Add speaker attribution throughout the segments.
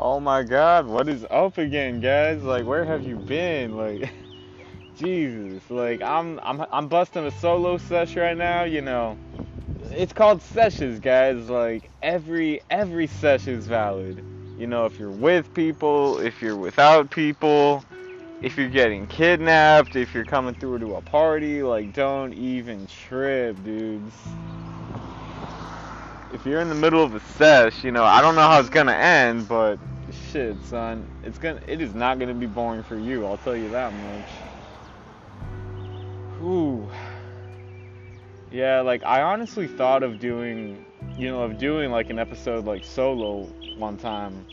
Speaker 1: Oh my god, what is up again, guys? Like, where have you been? Like, Jesus, like, I'm, I'm, I'm busting a solo sesh right now, you know. It's called sessions, guys. Like, every, every sesh is valid. You know, if you're with people, if you're without people, if you're getting kidnapped, if you're coming through to a party, like, don't even trip, dudes if you're in the middle of a sesh, you know, I don't know how it's gonna end, but shit, son, it's gonna, it is not gonna be boring for you. I'll tell you that much. Ooh. Yeah, like I honestly thought of doing, you know, of doing like an episode like solo one time.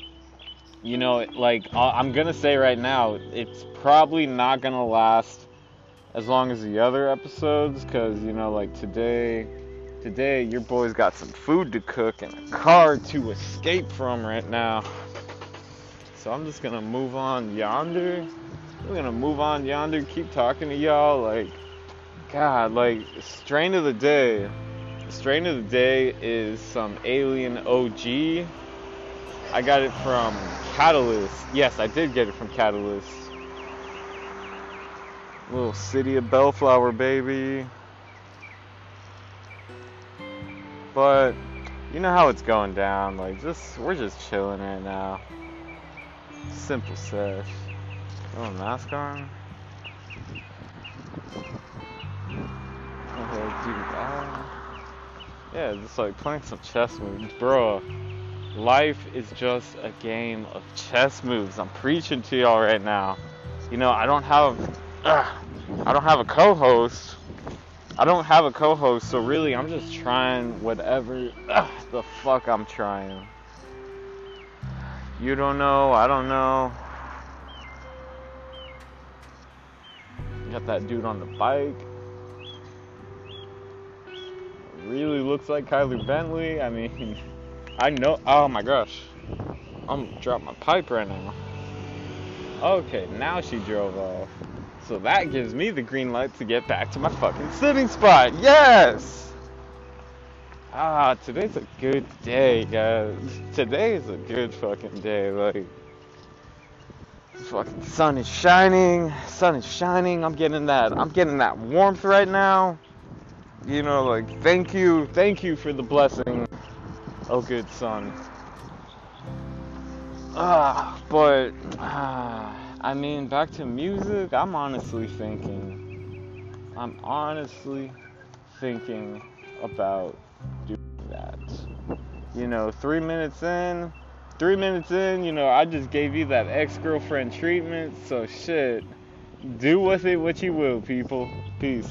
Speaker 1: You know, like I'm gonna say right now, it's probably not gonna last as long as the other episodes, cause you know, like today Today, your boy's got some food to cook and a car to escape from right now. So I'm just gonna move on yonder. We're gonna move on yonder, keep talking to y'all. Like, God, like, strain of the day. Strain of the day is some alien OG. I got it from Catalyst. Yes, I did get it from Catalyst. Little city of Bellflower, baby. But you know how it's going down. Like just we're just chilling right now. Simple sesh. Oh, mask on. Okay, do that. Yeah, just like playing some chess moves, bro. Life is just a game of chess moves. I'm preaching to y'all right now. You know, I don't have, uh, I don't have a co-host I don't have a co-host, so really I'm just trying whatever ugh, the fuck I'm trying. You don't know, I don't know. Got that dude on the bike. Really looks like Kyler Bentley. I mean, I know. Oh my gosh. I'm gonna drop my pipe right now. Okay, now she drove off. So that gives me the green light to get back to my fucking sitting spot. Yes! Ah, today's a good day, guys. Today is a good fucking day. Like, fucking sun is shining. Sun is shining. I'm getting that. I'm getting that warmth right now. You know, like, thank you, thank you for the blessing. Oh, good sun. Ah, but ah. I mean, back to music, I'm honestly thinking, I'm honestly thinking about doing that. You know, three minutes in, three minutes in, you know, I just gave you that ex girlfriend treatment, so shit. Do with it what you will, people. Peace.